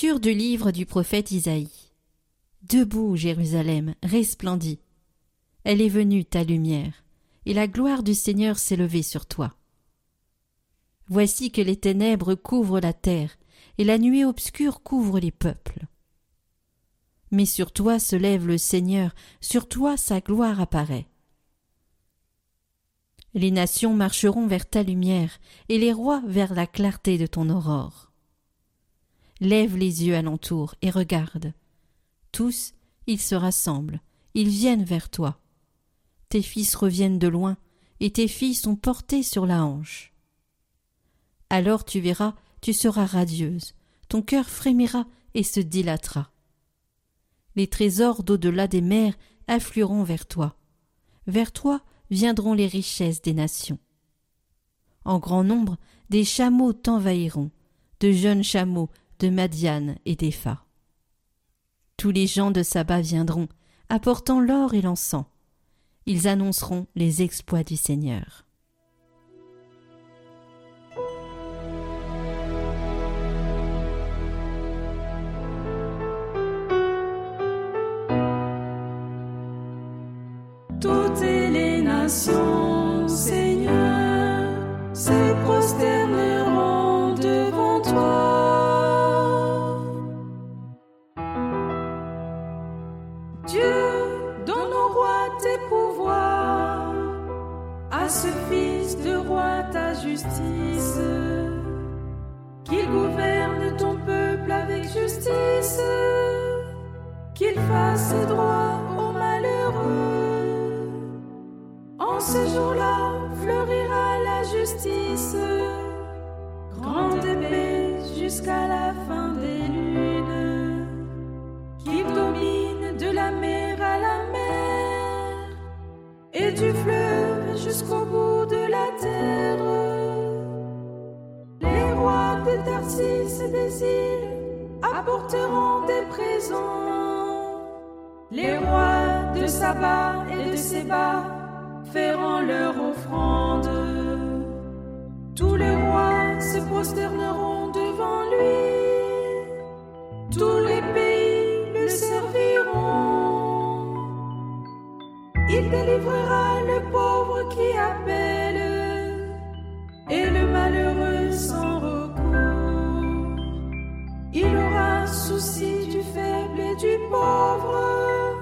Du livre du prophète Isaïe. Debout, Jérusalem, resplendis. Elle est venue, ta lumière, et la gloire du Seigneur s'est levée sur toi. Voici que les ténèbres couvrent la terre, et la nuée obscure couvre les peuples. Mais sur toi se lève le Seigneur, sur toi sa gloire apparaît. Les nations marcheront vers ta lumière, et les rois vers la clarté de ton aurore. Lève les yeux alentour et regarde. Tous, ils se rassemblent, ils viennent vers toi. Tes fils reviennent de loin, et tes filles sont portées sur la hanche. Alors tu verras, tu seras radieuse, ton cœur frémira et se dilatera. Les trésors d'au-delà des mers afflueront vers toi. Vers toi viendront les richesses des nations. En grand nombre, des chameaux t'envahiront, de jeunes chameaux de Madiane et d'Epha. Tous les gens de Saba viendront, apportant l'or et l'encens. Ils annonceront les exploits du Seigneur. Toutes les nations, Dieu, donne au roi tes pouvoirs, à ce fils de roi ta justice, qu'il gouverne ton peuple avec justice, qu'il fasse droit aux malheureux. En ce jour-là fleurira la justice, grande épée jusqu'à la fin des la mer à la mer et du fleuve jusqu'au bout de la terre. Les rois des Tarsis et des îles apporteront des présents. Les rois de Saba et de Séba feront leur offrande. Tous les rois se prosterneront devant lui. Tous les Il délivrera le pauvre qui appelle et le malheureux sans recours. Il aura souci du faible et du pauvre,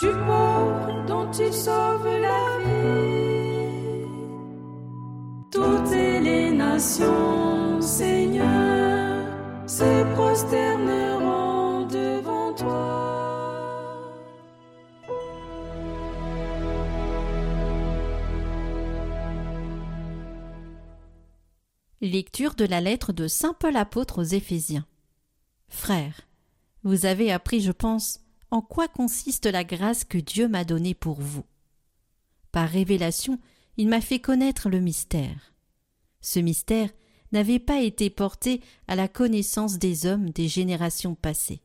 du pauvre dont il sauve la vie. Toutes les nations, Seigneur, se prosterneront Lecture de la lettre de Saint Paul apôtre aux Éphésiens. Frères, vous avez appris, je pense, en quoi consiste la grâce que Dieu m'a donnée pour vous. Par révélation, il m'a fait connaître le mystère. Ce mystère n'avait pas été porté à la connaissance des hommes des générations passées,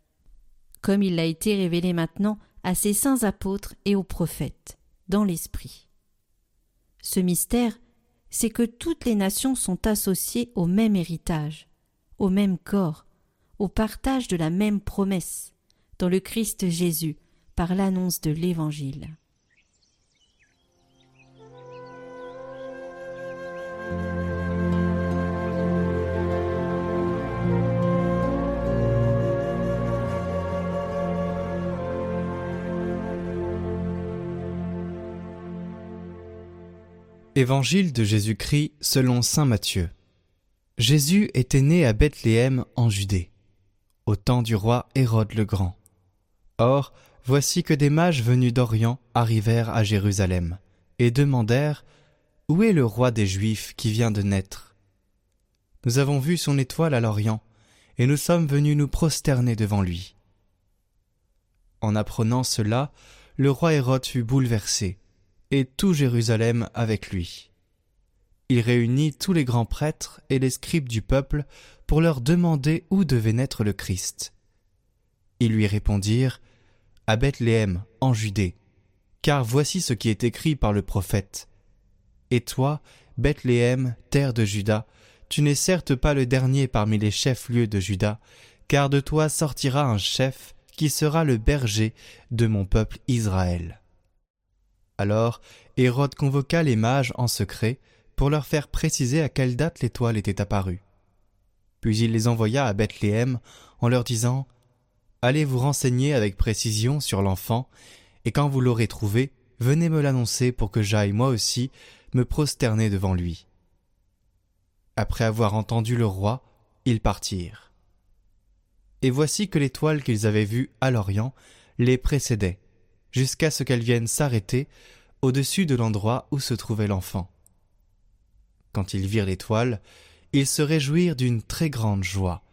comme il l'a été révélé maintenant à ses saints apôtres et aux prophètes, dans l'Esprit. Ce mystère, c'est que toutes les nations sont associées au même héritage, au même corps, au partage de la même promesse, dans le Christ Jésus, par l'annonce de l'Évangile. Évangile de Jésus-Christ selon Saint Matthieu. Jésus était né à Bethléem en Judée, au temps du roi Hérode le Grand. Or, voici que des mages venus d'Orient arrivèrent à Jérusalem, et demandèrent Où est le roi des Juifs qui vient de naître? Nous avons vu son étoile à l'Orient, et nous sommes venus nous prosterner devant lui. En apprenant cela, le roi Hérode fut bouleversé, et tout Jérusalem avec lui. Il réunit tous les grands prêtres et les scribes du peuple pour leur demander où devait naître le Christ. Ils lui répondirent À Bethléem, en Judée, car voici ce qui est écrit par le prophète. Et toi, Bethléem, terre de Juda, tu n'es certes pas le dernier parmi les chefs-lieux de Juda, car de toi sortira un chef qui sera le berger de mon peuple Israël. Alors Hérode convoqua les mages en secret pour leur faire préciser à quelle date l'étoile était apparue. Puis il les envoya à Bethléem en leur disant Allez vous renseigner avec précision sur l'enfant, et quand vous l'aurez trouvé, venez me l'annoncer pour que j'aille moi aussi me prosterner devant lui. Après avoir entendu le roi, ils partirent. Et voici que l'étoile qu'ils avaient vue à l'Orient les précédait, jusqu'à ce qu'elle vienne s'arrêter au-dessus de l'endroit où se trouvait l'enfant. Quand ils virent l'étoile, ils se réjouirent d'une très grande joie.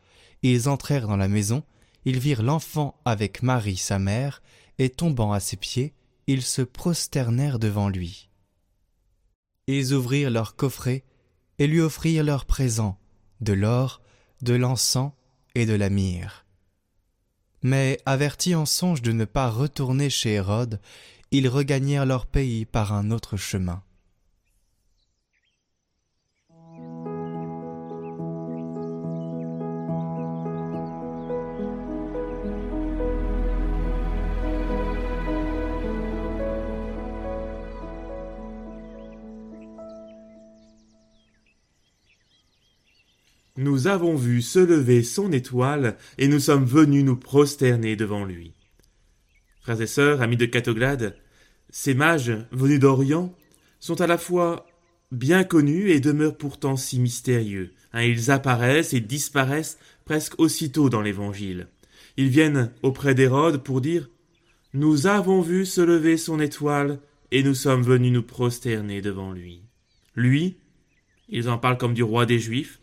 Ils entrèrent dans la maison, ils virent l'enfant avec Marie sa mère, et tombant à ses pieds, ils se prosternèrent devant lui. Ils ouvrirent leur coffret et lui offrirent leurs présents, de l'or, de l'encens et de la myrrhe. Mais avertis en songe de ne pas retourner chez Hérode, ils regagnèrent leur pays par un autre chemin. Nous avons vu se lever son étoile, et nous sommes venus nous prosterner devant lui. Frères et sœurs, amis de Catoglade, ces mages venus d'Orient sont à la fois bien connus et demeurent pourtant si mystérieux. Hein, ils apparaissent et disparaissent presque aussitôt dans l'Évangile. Ils viennent auprès d'Hérode pour dire Nous avons vu se lever son étoile, et nous sommes venus nous prosterner devant lui. Lui, ils en parlent comme du roi des Juifs,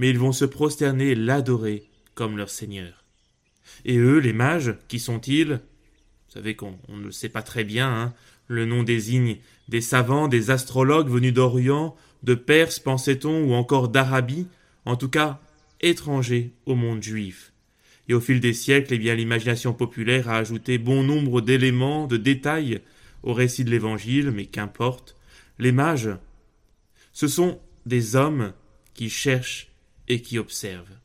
mais ils vont se prosterner et l'adorer comme leur Seigneur. Et eux, les mages, qui sont-ils? Vous savez qu'on ne le sait pas très bien, hein le nom désigne des savants, des astrologues venus d'Orient, de Perse, pensait-on, ou encore d'Arabie, en tout cas étrangers au monde juif. Et au fil des siècles, eh bien, l'imagination populaire a ajouté bon nombre d'éléments, de détails au récit de l'Évangile, mais qu'importe, les mages, ce sont des hommes qui cherchent et qui observent.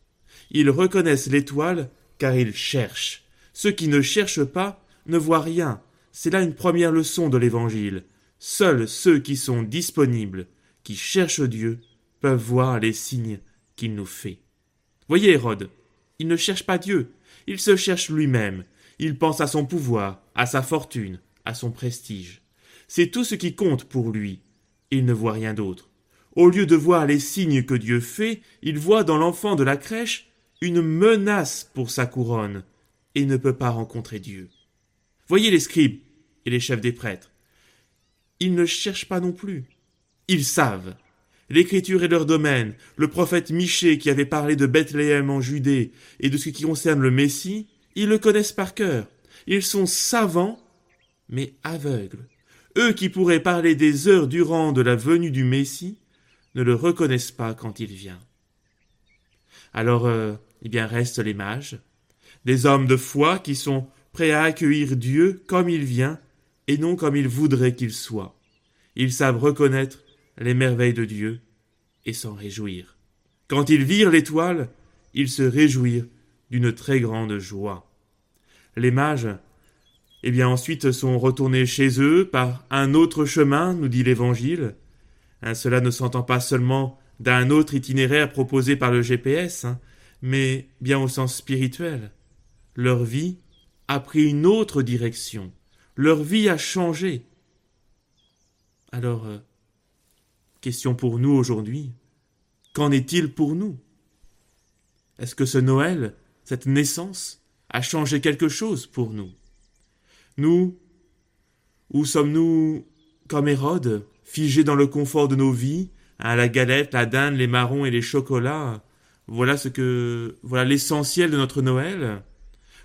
Ils reconnaissent l'étoile car ils cherchent. Ceux qui ne cherchent pas ne voient rien. C'est là une première leçon de l'Évangile. Seuls ceux qui sont disponibles, qui cherchent Dieu, peuvent voir les signes qu'il nous fait. Voyez Hérode, il ne cherche pas Dieu, il se cherche lui-même, il pense à son pouvoir, à sa fortune, à son prestige. C'est tout ce qui compte pour lui, il ne voit rien d'autre. Au lieu de voir les signes que Dieu fait, il voit dans l'enfant de la crèche une menace pour sa couronne, et ne peut pas rencontrer Dieu. Voyez les scribes et les chefs des prêtres. Ils ne cherchent pas non plus. Ils savent. L'écriture est leur domaine. Le prophète Michée qui avait parlé de Bethléem en Judée et de ce qui concerne le Messie, ils le connaissent par cœur. Ils sont savants, mais aveugles. Eux qui pourraient parler des heures durant de la venue du Messie, ne le reconnaissent pas quand il vient. Alors, euh, eh bien, restent les mages, des hommes de foi qui sont prêts à accueillir Dieu comme il vient et non comme il voudrait qu'il soit. Ils savent reconnaître les merveilles de Dieu et s'en réjouir. Quand ils virent l'étoile, ils se réjouirent d'une très grande joie. Les mages, eh bien ensuite sont retournés chez eux par un autre chemin, nous dit l'Évangile, Hein, cela ne s'entend pas seulement d'un autre itinéraire proposé par le GPS, hein, mais bien au sens spirituel. Leur vie a pris une autre direction. Leur vie a changé. Alors, euh, question pour nous aujourd'hui. Qu'en est-il pour nous? Est-ce que ce Noël, cette naissance, a changé quelque chose pour nous? Nous, où sommes-nous? Comme Hérode, figés dans le confort de nos vies, à la galette, la dinde, les marrons et les chocolats. Voilà ce que, voilà l'essentiel de notre Noël.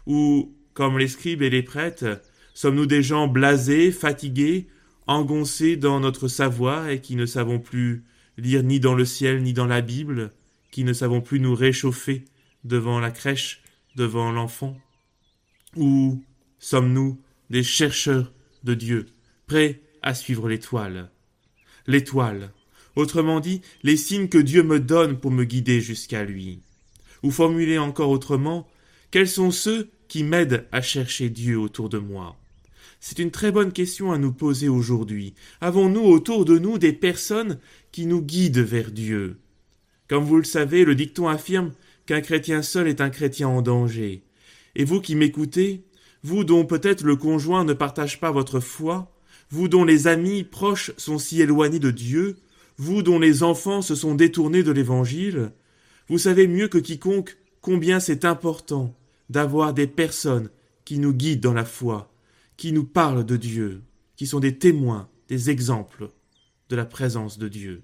Ou, comme les scribes et les prêtres, sommes-nous des gens blasés, fatigués, engoncés dans notre savoir et qui ne savons plus lire ni dans le ciel ni dans la Bible, qui ne savons plus nous réchauffer devant la crèche, devant l'enfant? Ou sommes-nous des chercheurs de Dieu, prêts à suivre l'étoile? L'étoile, autrement dit, les signes que Dieu me donne pour me guider jusqu'à lui. Ou formulé encore autrement, Quels sont ceux qui m'aident à chercher Dieu autour de moi? C'est une très bonne question à nous poser aujourd'hui. Avons-nous autour de nous des personnes qui nous guident vers Dieu? Comme vous le savez, le dicton affirme qu'un chrétien seul est un chrétien en danger. Et vous qui m'écoutez, vous dont peut-être le conjoint ne partage pas votre foi, vous dont les amis proches sont si éloignés de Dieu, vous dont les enfants se sont détournés de l'Évangile, vous savez mieux que quiconque combien c'est important d'avoir des personnes qui nous guident dans la foi, qui nous parlent de Dieu, qui sont des témoins, des exemples de la présence de Dieu.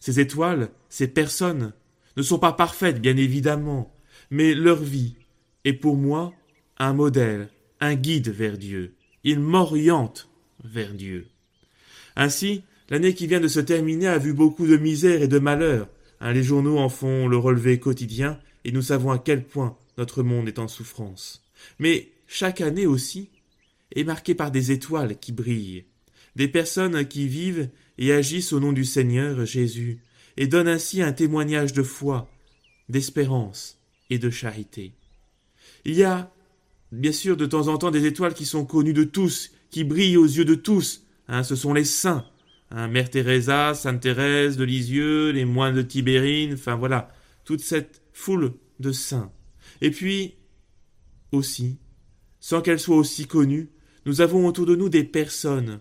Ces étoiles, ces personnes, ne sont pas parfaites, bien évidemment, mais leur vie est pour moi un modèle, un guide vers Dieu. Ils m'orientent vers Dieu. Ainsi, l'année qui vient de se terminer a vu beaucoup de misère et de malheur. Hein, les journaux en font le relevé quotidien, et nous savons à quel point notre monde est en souffrance. Mais chaque année aussi est marquée par des étoiles qui brillent, des personnes qui vivent et agissent au nom du Seigneur Jésus, et donnent ainsi un témoignage de foi, d'espérance et de charité. Il y a bien sûr de temps en temps des étoiles qui sont connues de tous, qui brillent aux yeux de tous. Hein, ce sont les saints. Hein, Mère Teresa, Sainte Thérèse de Lisieux, les moines de Tibérine, enfin voilà, toute cette foule de saints. Et puis, aussi, sans qu'elles soient aussi connues, nous avons autour de nous des personnes,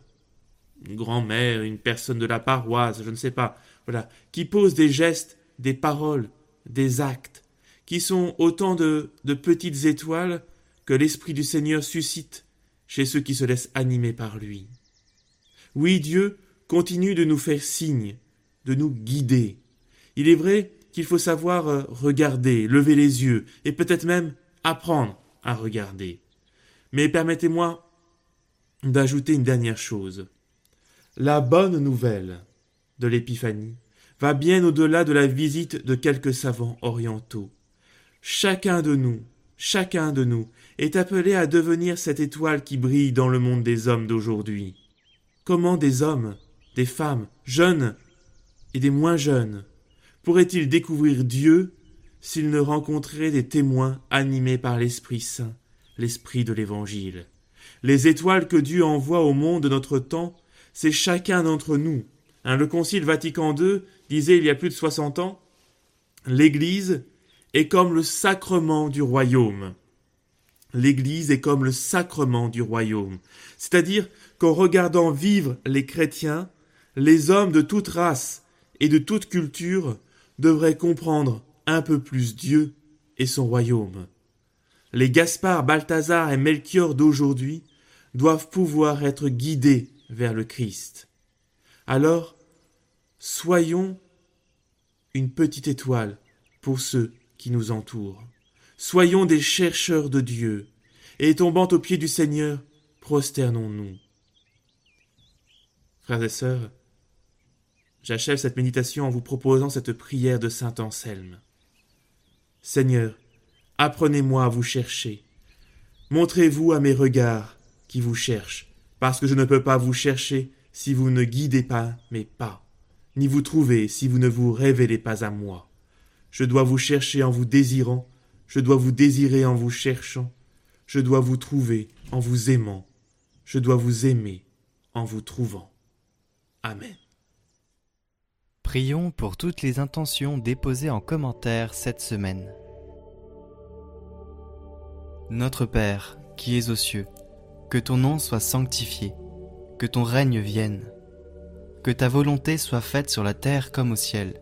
une grand-mère, une personne de la paroisse, je ne sais pas, voilà, qui posent des gestes, des paroles, des actes, qui sont autant de petites étoiles que l'Esprit du Seigneur suscite chez ceux qui se laissent animer par lui. Oui, Dieu continue de nous faire signe, de nous guider. Il est vrai qu'il faut savoir euh, regarder, lever les yeux, et peut-être même apprendre à regarder. Mais permettez-moi d'ajouter une dernière chose. La bonne nouvelle de l'Épiphanie va bien au-delà de la visite de quelques savants orientaux. Chacun de nous, chacun de nous est appelé à devenir cette étoile qui brille dans le monde des hommes d'aujourd'hui. Comment des hommes, des femmes, jeunes et des moins jeunes, pourraient-ils découvrir Dieu s'ils ne rencontraient des témoins animés par l'Esprit Saint, l'Esprit de l'Évangile? Les étoiles que Dieu envoie au monde de notre temps, c'est chacun d'entre nous. Hein, le Concile Vatican II disait il y a plus de soixante ans L'Église est comme le sacrement du royaume. L'Église est comme le sacrement du royaume. C'est-à-dire qu'en regardant vivre les chrétiens, les hommes de toute race et de toute culture devraient comprendre un peu plus Dieu et son royaume. Les Gaspard, Balthazar et Melchior d'aujourd'hui doivent pouvoir être guidés vers le Christ. Alors, soyons une petite étoile pour ceux nous entourent. Soyons des chercheurs de Dieu, et tombant aux pieds du Seigneur, prosternons-nous. Frères et sœurs, j'achève cette méditation en vous proposant cette prière de saint Anselme. Seigneur, apprenez-moi à vous chercher. Montrez-vous à mes regards qui vous cherchent, parce que je ne peux pas vous chercher si vous ne guidez pas mes pas, ni vous trouver si vous ne vous révélez pas à moi. Je dois vous chercher en vous désirant, je dois vous désirer en vous cherchant, je dois vous trouver en vous aimant, je dois vous aimer en vous trouvant. Amen. Prions pour toutes les intentions déposées en commentaire cette semaine. Notre Père, qui es aux cieux, que ton nom soit sanctifié, que ton règne vienne, que ta volonté soit faite sur la terre comme au ciel.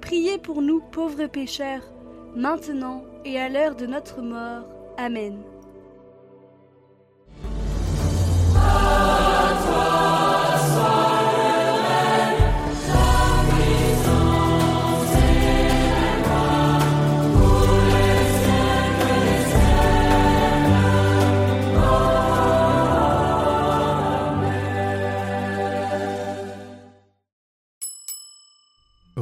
priez pour nous pauvres pécheurs, maintenant et à l'heure de notre mort. Amen.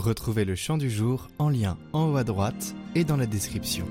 Retrouvez le chant du jour en lien en haut à droite et dans la description.